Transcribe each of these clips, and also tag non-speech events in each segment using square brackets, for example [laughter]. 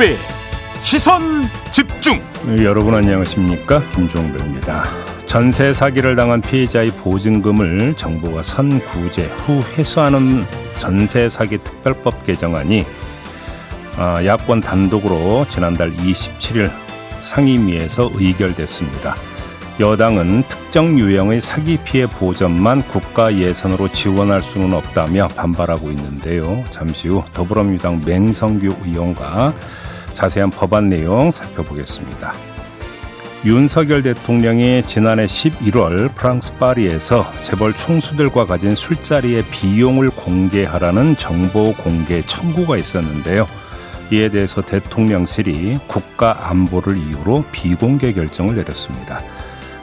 김종배 시선 집중 네, 여러분 안녕하십니까 김종배입니다 전세 사기를 당한 피해자의 보증금을 정부가 선구제 후 회수하는 전세 사기 특별법 개정안이 아, 야권 단독으로 지난달 27일 상임위에서 의결됐습니다. 여당은 특정 유형의 사기 피해 보전만 국가 예산으로 지원할 수는 없다며 반발하고 있는데요. 잠시 후 더불어민주당 맹성규 의원과 자세한 법안 내용 살펴보겠습니다. 윤석열 대통령이 지난해 11월 프랑스 파리에서 재벌 총수들과 가진 술자리의 비용을 공개하라는 정보 공개 청구가 있었는데요. 이에 대해서 대통령실이 국가 안보를 이유로 비공개 결정을 내렸습니다.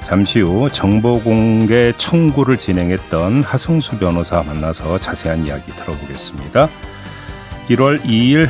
잠시 후 정보 공개 청구를 진행했던 하승수 변호사 만나서 자세한 이야기 들어보겠습니다. 1월 2일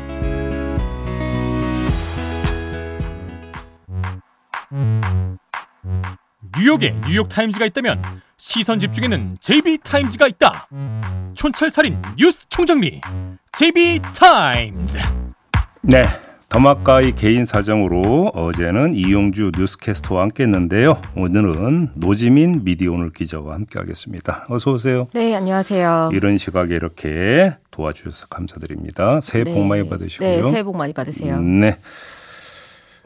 뉴욕에 뉴욕타임즈가 있다면 시선 집중에는 JB타임즈가 있다 촌철살인 뉴스 총정리 JB타임즈 네. 더마카의 개인 사정으로 어제는 이용주 뉴스캐스터와 함께 했는데요. 오늘은 노지민 미디어오늘 기자와 함께 하겠습니다. 어서 오세요. 네, 안녕하세요. 이런 시각에 이렇게 도와주셔서 감사드립니다. 새해 복 네. 많이 받으시고요. 네, 새해 복 많이 받으세요. 음, 네.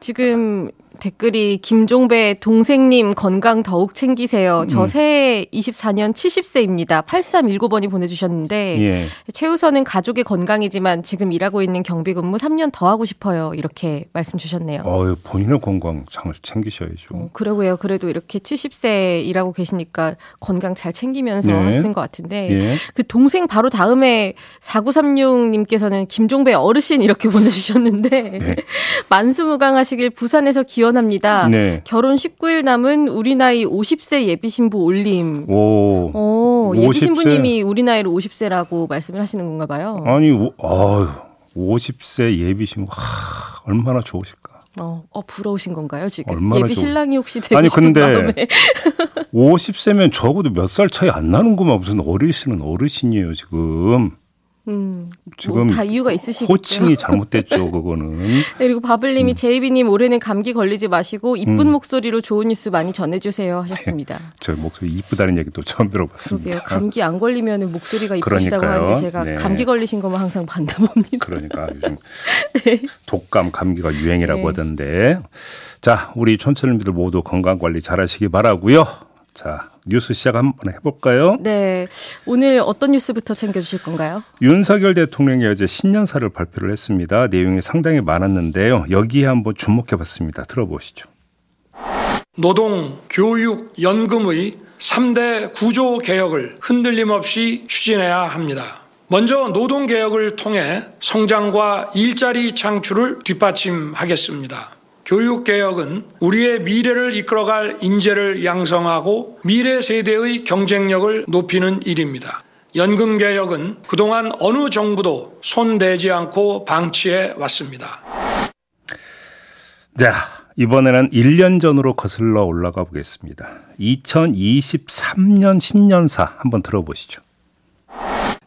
지금 댓글이 김종배 동생님 건강 더욱 챙기세요. 저 음. 새해 24년 70세입니다. 8319번이 보내주셨는데 예. 최우선은 가족의 건강이지만 지금 일하고 있는 경비 근무 3년 더 하고 싶어요. 이렇게 말씀 주셨네요. 어유 본인의 건강 잘 챙기셔야죠. 어, 그러고요. 그래도 이렇게 70세 일하고 계시니까 건강 잘 챙기면서 네. 하시는 것 같은데 예. 그 동생 바로 다음에 4936님께서는 김종배 어르신 이렇게 [laughs] 보내주셨는데 네. 만수무강하시 길 부산에서 기원합니다. 네. 결혼 19일 남은 우리 나이 50세 예비 신부 올림. 오. 어, 50세? 예비 신부님이 우리 나이로 50세라고 말씀을 하시는 건가 봐요. 아니, 오, 아유, 50세 예비신 하, 얼마나 좋으실까. 어, 어, 부러우신 건가요, 지금? 얼마나 예비 좋- 신랑이 혹시 되고 아니, 근데 마음에. 50세면 적어도 몇 살 차이 안 나는구만. 무슨 어르신은 어르신이에요, 지금. 음, 지금 뭐 다 이유가 있으시겠죠. 호칭이 잘못됐죠, 그거는. [laughs] 네, 그리고 바블님이 음. 제이비님 올해는 감기 걸리지 마시고 이쁜 목소리로 좋은 뉴스 많이 전해주세요 하셨습니다. [laughs] 저 목소리 이쁘다는 얘기 또 처음 들어봤습니다. 그러게요. 감기 안 걸리면 목소리가 이쁘시다고 그러니까요. 하는데 제가 네. 감기 걸리신 것만 항상 만나봅니다. 그러니까 요즘 [laughs] 독감 감기가 유행이라고 네. 하던데 자 우리 촌철님들 모두 건강 관리 잘하시기 바라고요. 자 뉴스 시작 한번 해볼까요? 네. 오늘 어떤 뉴스부터 챙겨주실 건가요? 윤석열 대통령이 어제 신년사를 발표를 했습니다. 내용이 상당히 많았는데요. 여기에 한번 주목해봤습니다. 들어보시죠. 노동, 교육, 연금의 3대 구조 개혁을 흔들림 없이 추진해야 합니다. 먼저 노동 개혁을 통해 성장과 일자리 창출을 뒷받침하겠습니다. 교육 개혁은 우리의 미래를 이끌어갈 인재를 양성하고 미래 세대의 경쟁력을 높이는 일입니다. 연금 개혁은 그동안 어느 정부도 손대지 않고 방치해 왔습니다. 자, 이번에는 1년 전으로 거슬러 올라가 보겠습니다. 2023년 신년사 한번 들어보시죠.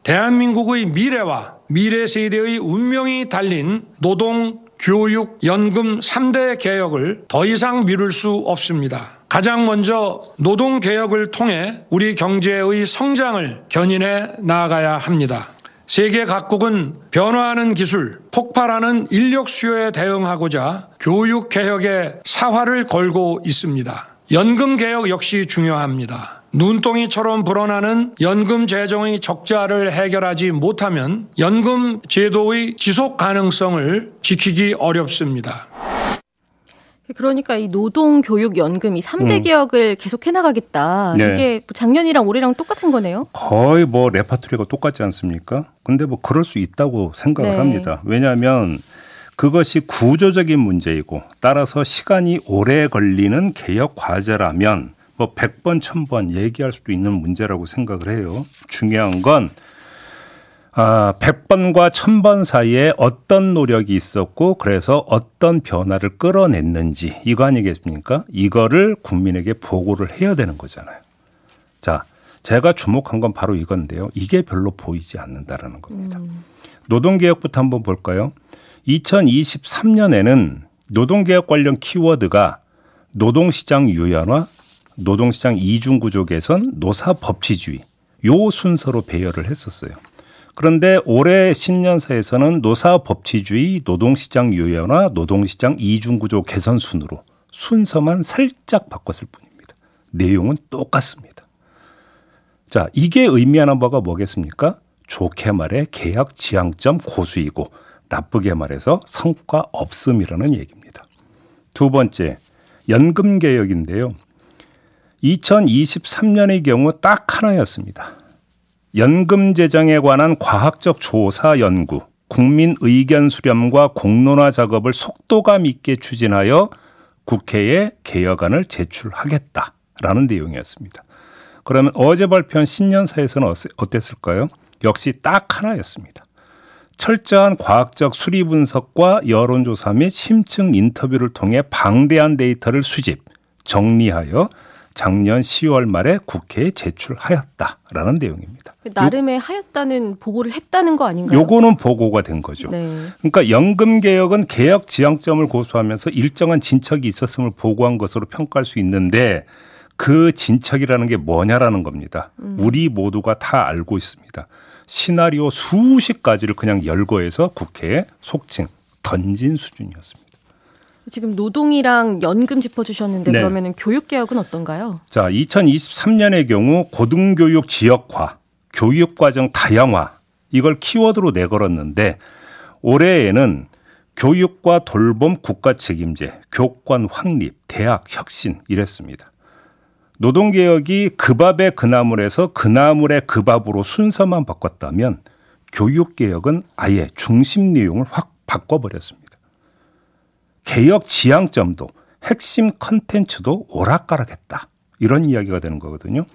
대한민국의 미래와 미래 세대의 운명이 달린 노동, 교육, 연금 3대 개혁을 더 이상 미룰 수 없습니다. 가장 먼저 노동 개혁을 통해 우리 경제의 성장을 견인해 나아가야 합니다. 세계 각국은 변화하는 기술, 폭발하는 인력 수요에 대응하고자 교육 개혁에 사활을 걸고 있습니다. 연금 개혁 역시 중요합니다. 눈덩이처럼 불어나는 연금 재정의 적자를 해결하지 못하면 연금 제도의 지속 가능성을 지키기 어렵습니다. 그러니까 이 노동, 교육, 연금 이 3대 음. 개혁을 계속 해 나가겠다. 네. 이게 뭐 작년이랑 올해랑 똑같은 거네요. 거의 뭐 레파토리가 똑같지 않습니까? 근데 뭐 그럴 수 있다고 생각을 네. 합니다. 왜냐하면 그것이 구조적인 문제이고 따라서 시간이 오래 걸리는 개혁 과제라면 뭐 100번, 1000번 얘기할 수도 있는 문제라고 생각을 해요. 중요한 건 아, 100번과 1000번 사이에 어떤 노력이 있었고 그래서 어떤 변화를 끌어냈는지 이거 아니겠습니까? 이거를 국민에게 보고를 해야 되는 거잖아요. 자, 제가 주목한 건 바로 이건데요. 이게 별로 보이지 않는다라는 겁니다. 음. 노동개혁부터 한번 볼까요? 2023년에는 노동개혁 관련 키워드가 노동시장 유연화, 노동시장 이중 구조 개선, 노사 법치주의 요 순서로 배열을 했었어요. 그런데 올해 신년사에서는 노사 법치주의, 노동시장 유연화, 노동시장 이중구조 개선 순으로 순서만 살짝 바꿨을 뿐입니다. 내용은 똑같습니다. 자, 이게 의미하는 바가 뭐겠습니까? 좋게 말해 계약 지향점 고수이고 나쁘게 말해서 성과 없음이라는 얘기입니다. 두 번째, 연금 개혁인데요. 2023년의 경우 딱 하나였습니다. 연금 재정에 관한 과학적 조사 연구, 국민 의견 수렴과 공론화 작업을 속도감 있게 추진하여 국회에 개혁안을 제출하겠다라는 내용이었습니다. 그러면 어제 발표한 신년사에서는 어땠을까요? 역시 딱 하나였습니다. 철저한 과학적 수리 분석과 여론조사 및 심층 인터뷰를 통해 방대한 데이터를 수집, 정리하여 작년 10월 말에 국회에 제출하였다라는 내용입니다. 나름의 요, 하였다는 보고를 했다는 거 아닌가요? 요거는 보고가 된 거죠. 네. 그러니까 연금 개혁은 개혁 지향점을 고수하면서 일정한 진척이 있었음을 보고한 것으로 평가할 수 있는데 그 진척이라는 게 뭐냐라는 겁니다. 음. 우리 모두가 다 알고 있습니다. 시나리오 수십 가지를 그냥 열거해서 국회에 속칭 던진 수준이었습니다. 지금 노동이랑 연금 짚어주셨는데 네. 그러면은 교육 개혁은 어떤가요? 자, 2023년의 경우 고등교육 지역화, 교육과정 다양화 이걸 키워드로 내걸었는데 올해에는 교육과 돌봄 국가 책임제, 교권 확립, 대학 혁신 이랬습니다. 노동개혁이 그 밥에 그 나물에서 그 나물의 그 밥으로 순서만 바꿨다면 교육개혁은 아예 중심 내용을 확 바꿔버렸습니다. 개혁 지향점도 핵심 컨텐츠도 오락가락했다. 이런 이야기가 되는 거거든요.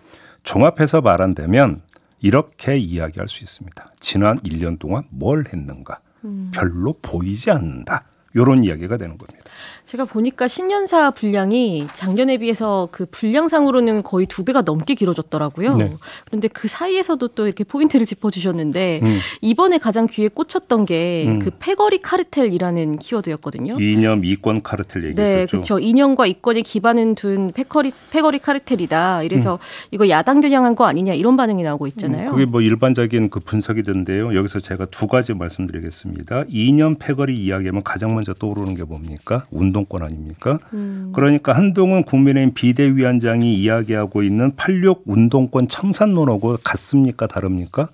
종합해서 말한다면 이렇게 이야기할 수 있습니다. 지난 1년 동안 뭘 했는가? 음. 별로 보이지 않는다. 이런 이야기가 되는 겁니다. 제가 보니까 신년사 분량이 작년에 비해서 그 분량상으로는 거의 두 배가 넘게 길어졌더라고요. 네. 그런데 그 사이에서도 또 이렇게 포인트를 짚어주셨는데 음. 이번에 가장 귀에 꽂혔던 게그 음. 그 패거리 카르텔이라는 키워드였거든요. 이념 이권 카르텔 얘기했었죠. 네, 그렇죠. 이념과 이권에 기반은 둔 패거리 패거리 카르텔이다. 이래서 음. 이거 야당 겨냥한 거 아니냐 이런 반응이 나오고 있잖아요. 그게 뭐 일반적인 그 분석이던데요. 여기서 제가 두 가지 말씀드리겠습니다. 이념 패거리 이야기하면 가장 먼저 떠오르는 게 뭡니까? 운동권 아닙니까? 음. 그러니까 한동훈 국민의힘 비대위원장이 이야기하고 있는 86 운동권 청산론하고 같습니까? 다릅니까?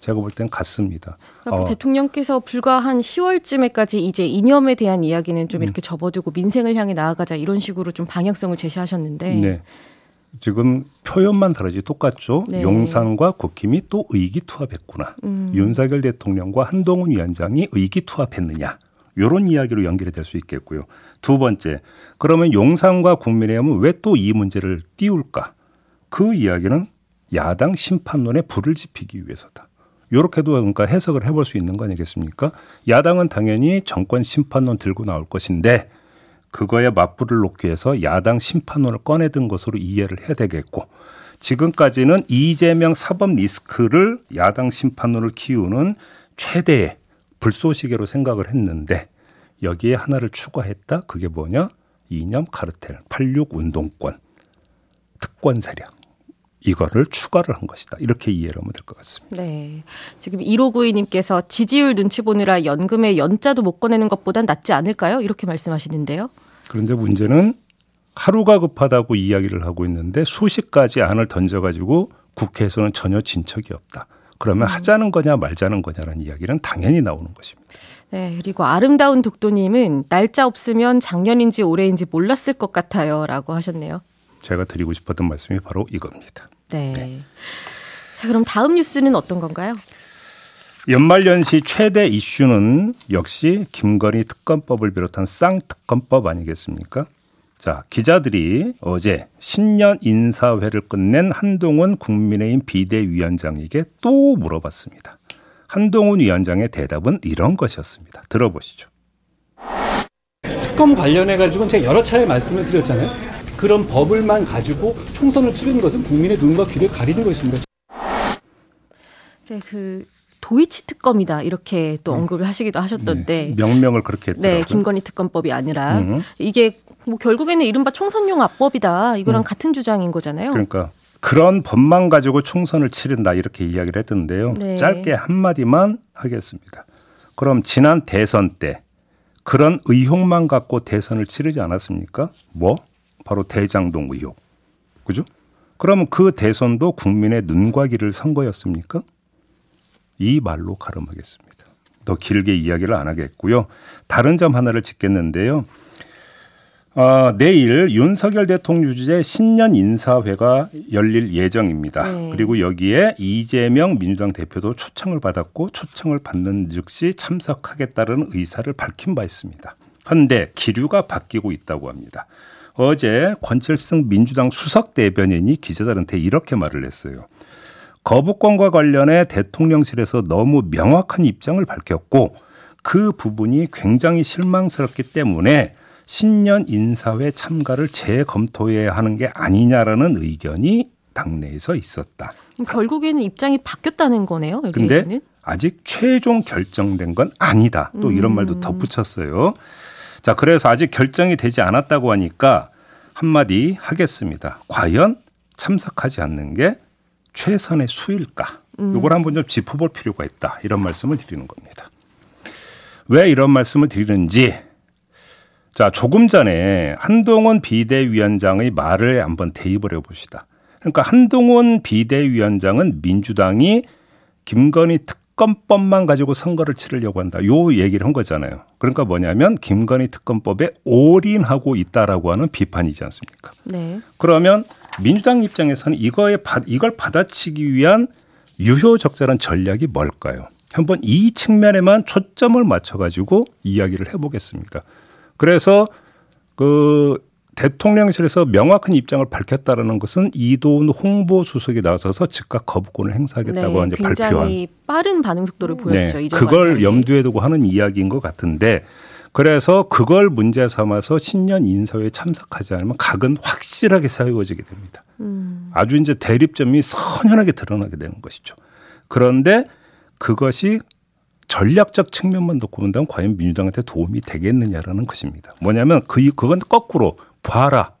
제가 볼 땐 같습니다. 그러니까 어. 대통령께서 불과 한 10월쯤에까지 이제 이념에 대한 이야기는 좀 음. 이렇게 접어두고 민생을 향해 나아가자 이런 식으로 좀 방향성을 제시하셨는데 네. 지금 표현만 다르지 똑같죠. 네. 용산과 국힘이 또 의기투합했구나. 음. 윤석열 대통령과 한동훈 위원장이 의기투합했느냐. 이런 이야기로 연결이 될 수 있겠고요. 두 번째, 그러면 용산과 국민의힘은 왜 또 이 문제를 띄울까? 그 이야기는 야당 심판론에 불을 지피기 위해서다. 이렇게도 그러니까 해석을 해볼 수 있는 거 아니겠습니까? 야당은 당연히 정권 심판론 들고 나올 것인데 그거에 맞불을 놓기 위해서 야당 심판론을 꺼내든 것으로 이해를 해야 되겠고 지금까지는 이재명 사법 리스크를 야당 심판론을 키우는 최대의 불쏘시개로 생각을 했는데 여기에 하나를 추가했다. 그게 뭐냐? 이념 카르텔, 86 운동권, 특권 세력. 이거를 추가를 한 것이다. 이렇게 이해를 하면 될 것 같습니다. 네. 지금 1592님께서 지지율 눈치 보느라 연금에 연자도 못 꺼내는 것보단 낫지 않을까요? 이렇게 말씀하시는데요. 그런데 문제는 하루가 급하다고 이야기를 하고 있는데 수십 가지 안을 던져가지고 국회에서는 전혀 진척이 없다. 그러면 음. 하자는 거냐 말자는 거냐라는 이야기는 당연히 나오는 것입니다. 네, 그리고 아름다운 독도님은 날짜 없으면 작년인지 올해인지 몰랐을 것 같아요 라고 하셨네요. 제가 드리고 싶었던 말씀이 바로 이겁니다. 네. 네. 자, 그럼 다음 뉴스는 어떤 건가요? 연말연시 최대 이슈는 역시 김건희 특검법을 비롯한 쌍특검법 아니겠습니까? 자, 기자들이 어제 신년 인사회를 끝낸 한동훈 국민의힘 비대위원장에게 또 물어봤습니다. 한동훈 위원장의 대답은 이런 것이었습니다. 들어보시죠. 특검 관련해 가지고는 제가 여러 차례 말씀을 드렸잖아요. 그런 법을만 가지고 총선을 치르는 것은 국민의 눈과 귀를 가리는 것입니다. 네, 그 도이치 특검이다 이렇게 또 음. 언급을 하시기도 하셨던데 네, 명명을 그렇게 했더라고요. 네, 김건희 특검법이 아니라 음. 이게 뭐 결국에는 이른바 총선용 합법이다 이거랑 음. 같은 주장인 거잖아요. 그러니까 그런 법만 가지고 총선을 치른다 이렇게 이야기를 했던데요. 네. 짧게 한 마디만 하겠습니다. 그럼 지난 대선 때 그런 의혹만 갖고 대선을 치르지 않았습니까? 뭐? 바로 대장동 의혹. 그죠? 그러면 그 대선도 국민의 눈과 귀를 선 거였습니까? 이 말로 가름하겠습니다. 더 길게 이야기를 안 하겠고요. 다른 점 하나를 짚겠는데요. 어, 내일 윤석열 대통령 주재 신년 인사회가 열릴 예정입니다. 네. 그리고 여기에 이재명 민주당 대표도 초청을 받았고 초청을 받는 즉시 참석하겠다는 의사를 밝힌 바 있습니다. 그런데 기류가 바뀌고 있다고 합니다. 어제 권칠승 민주당 수석 대변인이 기자들한테 이렇게 말을 했어요. 거부권과 관련해 대통령실에서 너무 명확한 입장을 밝혔고 그 부분이 굉장히 실망스럽기 때문에 신년 인사회 참가를 재검토해야 하는 게 아니냐라는 의견이 당내에서 있었다. 결국에는 입장이 바뀌었다는 거네요. 그런데 아직 최종 결정된 건 아니다. 또 이런 음. 말도 덧붙였어요. 자, 그래서 아직 결정이 되지 않았다고 하니까 한마디 하겠습니다. 과연 참석하지 않는 게 최선의 수일까? 음. 이걸 한번 좀 짚어볼 필요가 있다. 이런 말씀을 드리는 겁니다. 왜 이런 말씀을 드리는지 자, 조금 전에 한동훈 비대위원장의 말을 한번 대입을 해봅시다. 그러니까 한동훈 비대위원장은 민주당이 김건희 특검법만 가지고 선거를 치르려고 한다. 요 얘기를 한 거잖아요. 그러니까 뭐냐면 김건희 특검법에 올인하고 있다라고 하는 비판이지 않습니까? 네. 그러면 민주당 입장에서는 이거에 이걸 받아치기 위한 유효적절한 전략이 뭘까요? 한번 이 측면에만 초점을 맞춰 가지고 이야기를 해보겠습니다. 그래서 그 대통령실에서 명확한 입장을 밝혔다라는 것은 이도훈 홍보 수석이 나서서 즉각 거부권을 행사하겠다고 네, 이제 발표한 빠른 반응 속도를 보였죠. 네, 그걸 염두에 두고 하는 이야기인 것 같은데 그래서 그걸 문제 삼아서 신년 인사회에 참석하지 않으면 각은 확실하게 세워지게 됩니다. 음. 아주 이제 대립점이 선연하게 드러나게 되는 것이죠. 그런데 그것이 전략적 측면만 놓고 본다면 과연 민주당한테 도움이 되겠느냐라는 것입니다. 뭐냐면 그 그건 거꾸로 봐라.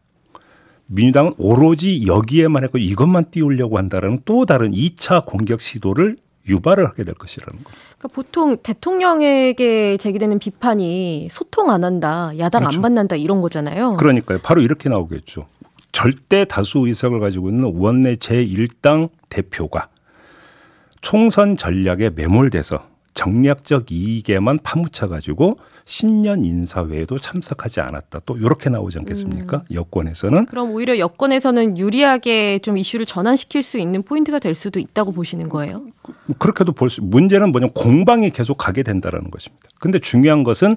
민주당은 오로지 여기에만 했고 이것만 띄우려고 한다라는 또 다른 2차 공격 시도를 유발을 하게 될 것이라는 거. 그러니까 보통 대통령에게 제기되는 비판이 소통 안 한다, 야당 그렇죠. 안 만난다 이런 거잖아요. 그러니까요. 바로 이렇게 나오겠죠. 절대 다수 의석을 가지고 있는 원내 제1당 대표가 총선 전략에 매몰돼서 정략적 이익에만 파묻혀 가지고 신년 인사회에도 참석하지 않았다. 또 이렇게 나오지 않겠습니까? 음. 여권에서는 그럼 오히려 여권에서는 유리하게 좀 이슈를 전환시킬 수 있는 포인트가 될 수도 있다고 보시는 거예요? 그렇게도 볼 수. 문제는 뭐냐면 공방이 계속 가게 된다라는 것입니다. 근데 중요한 것은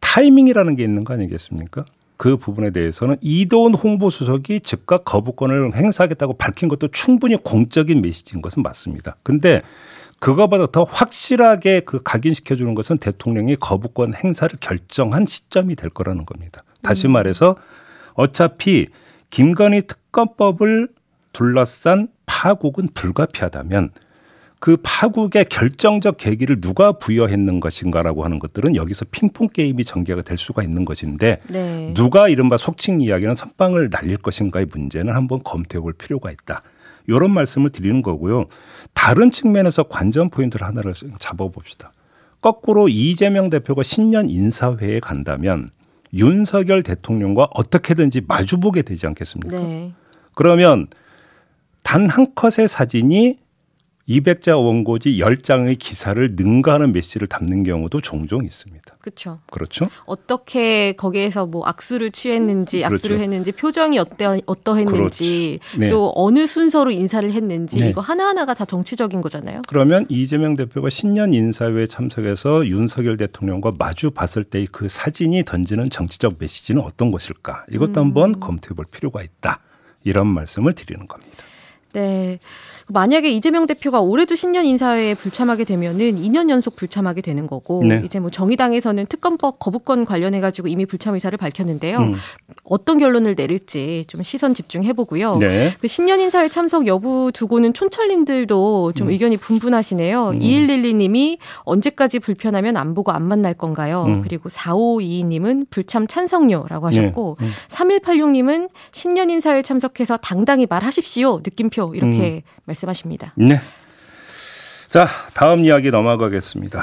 타이밍이라는 게 있는 거 아니겠습니까? 그 부분에 대해서는 이도훈 홍보수석이 즉각 거부권을 행사하겠다고 밝힌 것도 충분히 공적인 메시지인 것은 맞습니다. 근데 그거보다 더 확실하게 그 각인시켜 주는 것은 대통령이 거부권 행사를 결정한 시점이 될 거라는 겁니다. 다시 음. 말해서 어차피 김건희 특검법을 둘러싼 파국은 불가피하다면 그 파국의 결정적 계기를 누가 부여했는 것인가라고 하는 것들은 여기서 핑퐁 게임이 전개가 될 수가 있는 것인데 네. 누가 이른바 속칭 이야기는 선빵을 날릴 것인가의 문제는 한번 검토해 볼 필요가 있다. 이런 말씀을 드리는 거고요. 다른 측면에서 관전 포인트를 하나를 잡아봅시다. 거꾸로 이재명 대표가 신년 인사회에 간다면 윤석열 대통령과 어떻게든지 마주보게 되지 않겠습니까? 네. 그러면 단 한 컷의 사진이 200자 원고지 10장의 기사를 능가하는 메시지를 담는 경우도 종종 있습니다. 그렇죠. 그렇죠. 어떻게 거기에서 뭐 악수를 취했는지, 그렇죠. 악수를 했는지, 표정이 어때 어떠했는지, 네. 또 어느 순서로 인사를 했는지 네. 이거 하나하나가 다 정치적인 거잖아요. 그러면 이재명 대표가 신년 인사회에 참석해서 윤석열 대통령과 마주 봤을 때의 그 사진이 던지는 정치적 메시지는 어떤 것일까? 이것도 음. 한번 검토해 볼 필요가 있다. 이런 말씀을 드리는 겁니다. 네. 만약에 이재명 대표가 올해도 신년 인사회에 불참하게 되면은 2년 연속 불참하게 되는 거고 네. 이제 뭐 정의당에서는 특검법 거부권 관련해 가지고 이미 불참 의사를 밝혔는데요. 음. 어떤 결론을 내릴지 좀 시선 집중해 보고요. 네. 그 신년 인사회 참석 여부 두고는 촌철님들도 좀 음. 의견이 분분하시네요. 음. 2112님이 언제까지 불편하면 안 보고 안 만날 건가요? 음. 그리고 4522님은 불참 찬성료라고 하셨고 네. 음. 3186님은 신년 인사회 참석해서 당당히 말하십시오. 느낌표 이렇게 음. 말씀하십니다. 네. 자, 다음 이야기 넘어가겠습니다.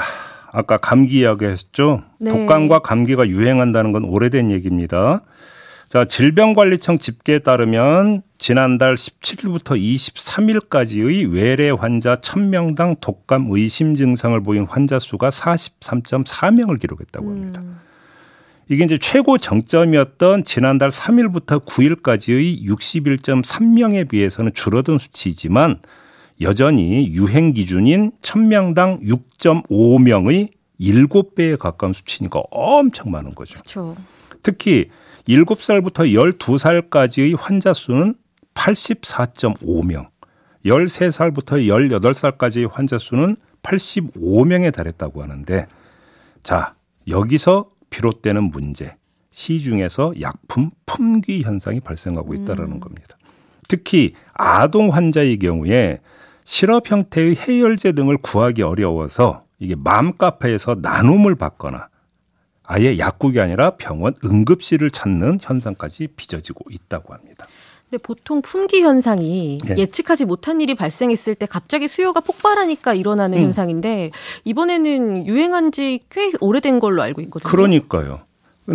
아까 감기 이야기 했죠? 네. 독감과 감기가 유행한다는 건 오래된 얘기입니다. 자, 질병관리청 집계에 따르면 지난달 17일부터 23일까지의 외래 환자 1000명당 독감 의심 증상을 보인 환자 수가 43.4명을 기록했다고 합니다. 음. 이게 이제 최고 정점이었던 지난달 3일부터 9일까지의 61.3명에 비해서는 줄어든 수치이지만 여전히 유행 기준인 1000명당 6.5명의 7배에 가까운 수치니까 엄청 많은 거죠. 그렇죠. 특히 7살부터 12살까지의 환자 수는 84.5명, 13살부터 18살까지의 환자 수는 85명에 달했다고 하는데 자, 여기서 비롯되는 문제, 시중에서 약품 품귀 현상이 발생하고 있다라는 음. 겁니다. 특히 아동 환자의 경우에 실업 형태의 해열제 등을 구하기 어려워서 이게 맘카페에서 나눔을 받거나 아예 약국이 아니라 병원 응급실을 찾는 현상까지 빚어지고 있다고 합니다. 근데 보통 품귀 현상이 네. 예측하지 못한 일이 발생했을 때 갑자기 수요가 폭발하니까 일어나는 음. 현상인데 이번에는 유행한 지 꽤 오래된 걸로 알고 있거든요. 그러니까요.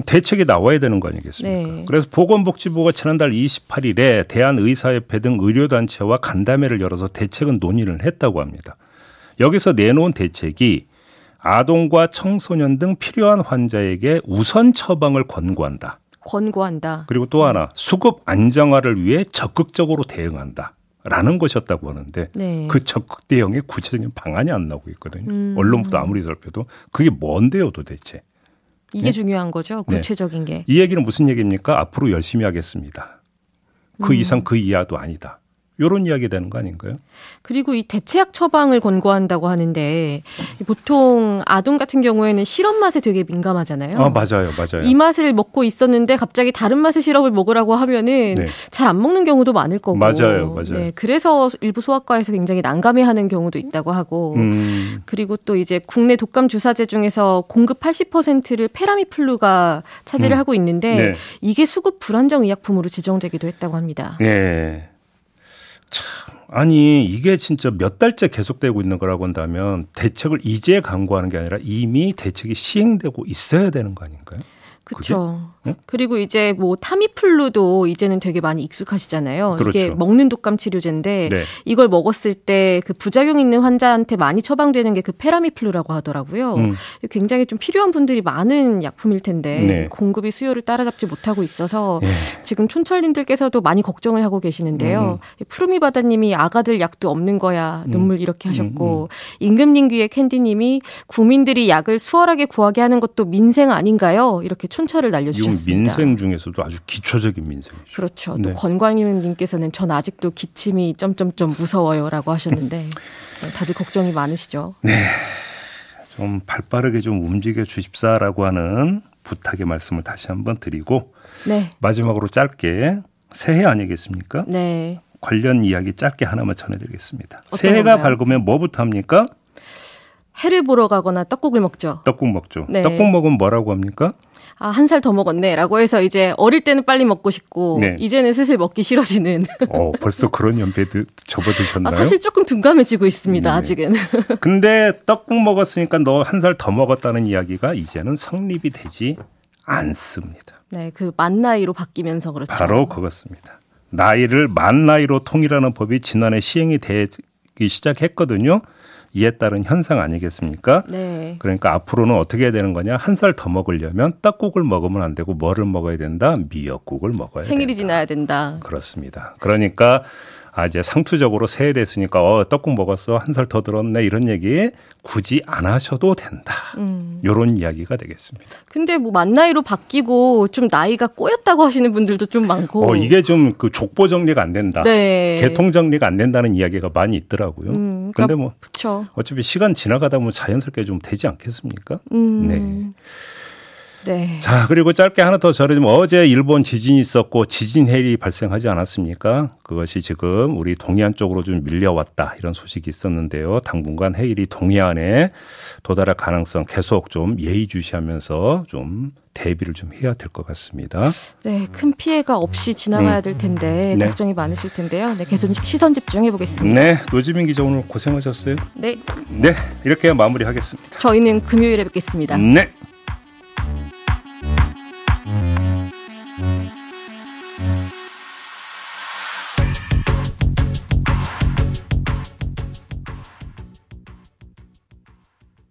대책이 나와야 되는 거 아니겠습니까? 네. 그래서 보건복지부가 지난달 28일에 대한의사협회 등 의료단체와 간담회를 열어서 대책은 논의를 했다고 합니다. 여기서 내놓은 대책이 아동과 청소년 등 필요한 환자에게 우선 처방을 권고한다. 권고한다. 그리고 또 하나 수급 안정화를 위해 적극적으로 대응한다. 라는 것이었다고 하는데 네. 그 적극 대응의 구체적인 방안이 안 나오고 있거든요. 음. 언론부터 아무리 살펴도 그게 뭔데요 도대체. 이게 네? 중요한 거죠. 네. 구체적인 네. 게. 이 얘기는 무슨 얘기입니까? 앞으로 열심히 하겠습니다. 그 음. 이상 그 이하도 아니다. 요런 이야기 되는 거 아닌가요? 그리고 이 대체약 처방을 권고한다고 하는데 보통 아동 같은 경우에는 실험 맛에 되게 민감하잖아요. 아, 맞아요. 맞아요. 이 맛을 먹고 있었는데 갑자기 다른 맛의 시럽을 먹으라고 하면은 네. 잘안 먹는 경우도 많을 거고. 맞아요. 맞아요. 네, 그래서 일부 소아과에서 굉장히 난감해 하는 경우도 있다고 하고. 음. 그리고 또 이제 국내 독감 주사제 중에서 공급 80%를 페라미플루가 차지를 음. 하고 있는데 네. 이게 수급 불안정 의약품으로 지정되기도 했다고 합니다. 네. 참 아니 이게 진짜 몇 달째 계속되고 있는 거라고 한다면 대책을 이제 강구하는 게 아니라 이미 대책이 시행되고 있어야 되는 거 아닌가요? 그렇죠. 응? 그리고 이제 뭐 타미플루도 이제는 되게 많이 익숙하시잖아요. 그렇죠. 이게 먹는 독감 치료제인데 네. 이걸 먹었을 때 그 부작용 있는 환자한테 많이 처방되는 게 그 페라미플루라고 하더라고요. 음. 굉장히 좀 필요한 분들이 많은 약품일 텐데 네. 공급이 수요를 따라잡지 못하고 있어서 네. 지금 촌철님들께서도 많이 걱정을 하고 계시는데요. 음. 푸르미 바다님이 아가들 약도 없는 거야 눈물 이렇게 하셨고 음. 음, 음. 임금님귀의 캔디님이 국민들이 약을 수월하게 구하게 하는 것도 민생 아닌가요? 이렇게 촌철을 날려주셨 습니다. 민생 중에서도 아주 기초적인 민생이죠. 그렇죠. 네. 또 권광윤 님께서는 전 아직도 기침이 점점점 무서워요라고 하셨는데 네, 다들 걱정이 많으시죠. 네, 좀 발빠르게 좀 움직여 주십사라고 하는 부탁의 말씀을 다시 한번 드리고 네. 마지막으로 짧게 새해 아니겠습니까? 네. 관련 이야기 짧게 하나만 전해드리겠습니다. 새해가 건가요? 밝으면 뭐부터 합니까? 해를 보러 가거나 떡국을 먹죠. 떡국 먹죠. 네. 떡국 먹으면 뭐라고 합니까? 아, 한 살 더 먹었네. 라고 해서 이제 어릴 때는 빨리 먹고 싶고, 네. 이제는 슬슬 먹기 싫어지는. 어, 벌써 그런 연배에 접어드셨나요? 아, 사실 조금 둔감해지고 있습니다, 네. 아직은. [laughs] 근데 떡국 먹었으니까 너 한 살 더 먹었다는 이야기가 이제는 성립이 되지 않습니다. 네, 그 만 나이로 바뀌면서 그렇죠. 바로 그것입니다. 나이를 만 나이로 통일하는 법이 지난해 시행이 되 기 시작했거든요. 이에 따른 현상 아니겠습니까? 네. 그러니까 앞으로는 어떻게 해야 되는 거냐? 한 살 더 먹으려면 떡국을 먹으면 안 되고 뭐를 먹어야 된다? 미역국을 먹어야 생일이 된다. 지나야 된다. 그렇습니다. 그러니까 아 이제 상투적으로 새해 됐으니까 어 떡국 먹었어 한 살 더 들었네 이런 얘기 굳이 안 하셔도 된다. 음. 요런 이야기가 되겠습니다. 근데 뭐 만 나이로 바뀌고 좀 나이가 꼬였다고 하시는 분들도 좀 많고. 어 이게 좀 그 족보 정리가 안 된다. 네. 개통 정리가 안 된다는 이야기가 많이 있더라고요. 음, 그러니까 근데 뭐 그렇죠. 어차피 시간 지나가다 보면 자연스럽게 좀 되지 않겠습니까? 음. 네. 네. 자, 그리고 짧게 하나 더 전해드리면 어제 일본 지진이 있었고 지진 해일이 발생하지 않았습니까? 그것이 지금 우리 동해안 쪽으로 좀 밀려왔다 이런 소식이 있었는데요. 당분간 해일이 동해안에 도달할 가능성 계속 좀 예의주시하면서 좀 대비를 좀 해야 될 것 같습니다. 네, 큰 피해가 없이 지나가야 될 텐데 네. 걱정이 많으실 텐데요. 네, 계속 시선 집중해 보겠습니다. 네, 노지민 기자 오늘 고생하셨어요. 네, 네, 이렇게 마무리하겠습니다. 저희는 금요일에 뵙겠습니다. 네.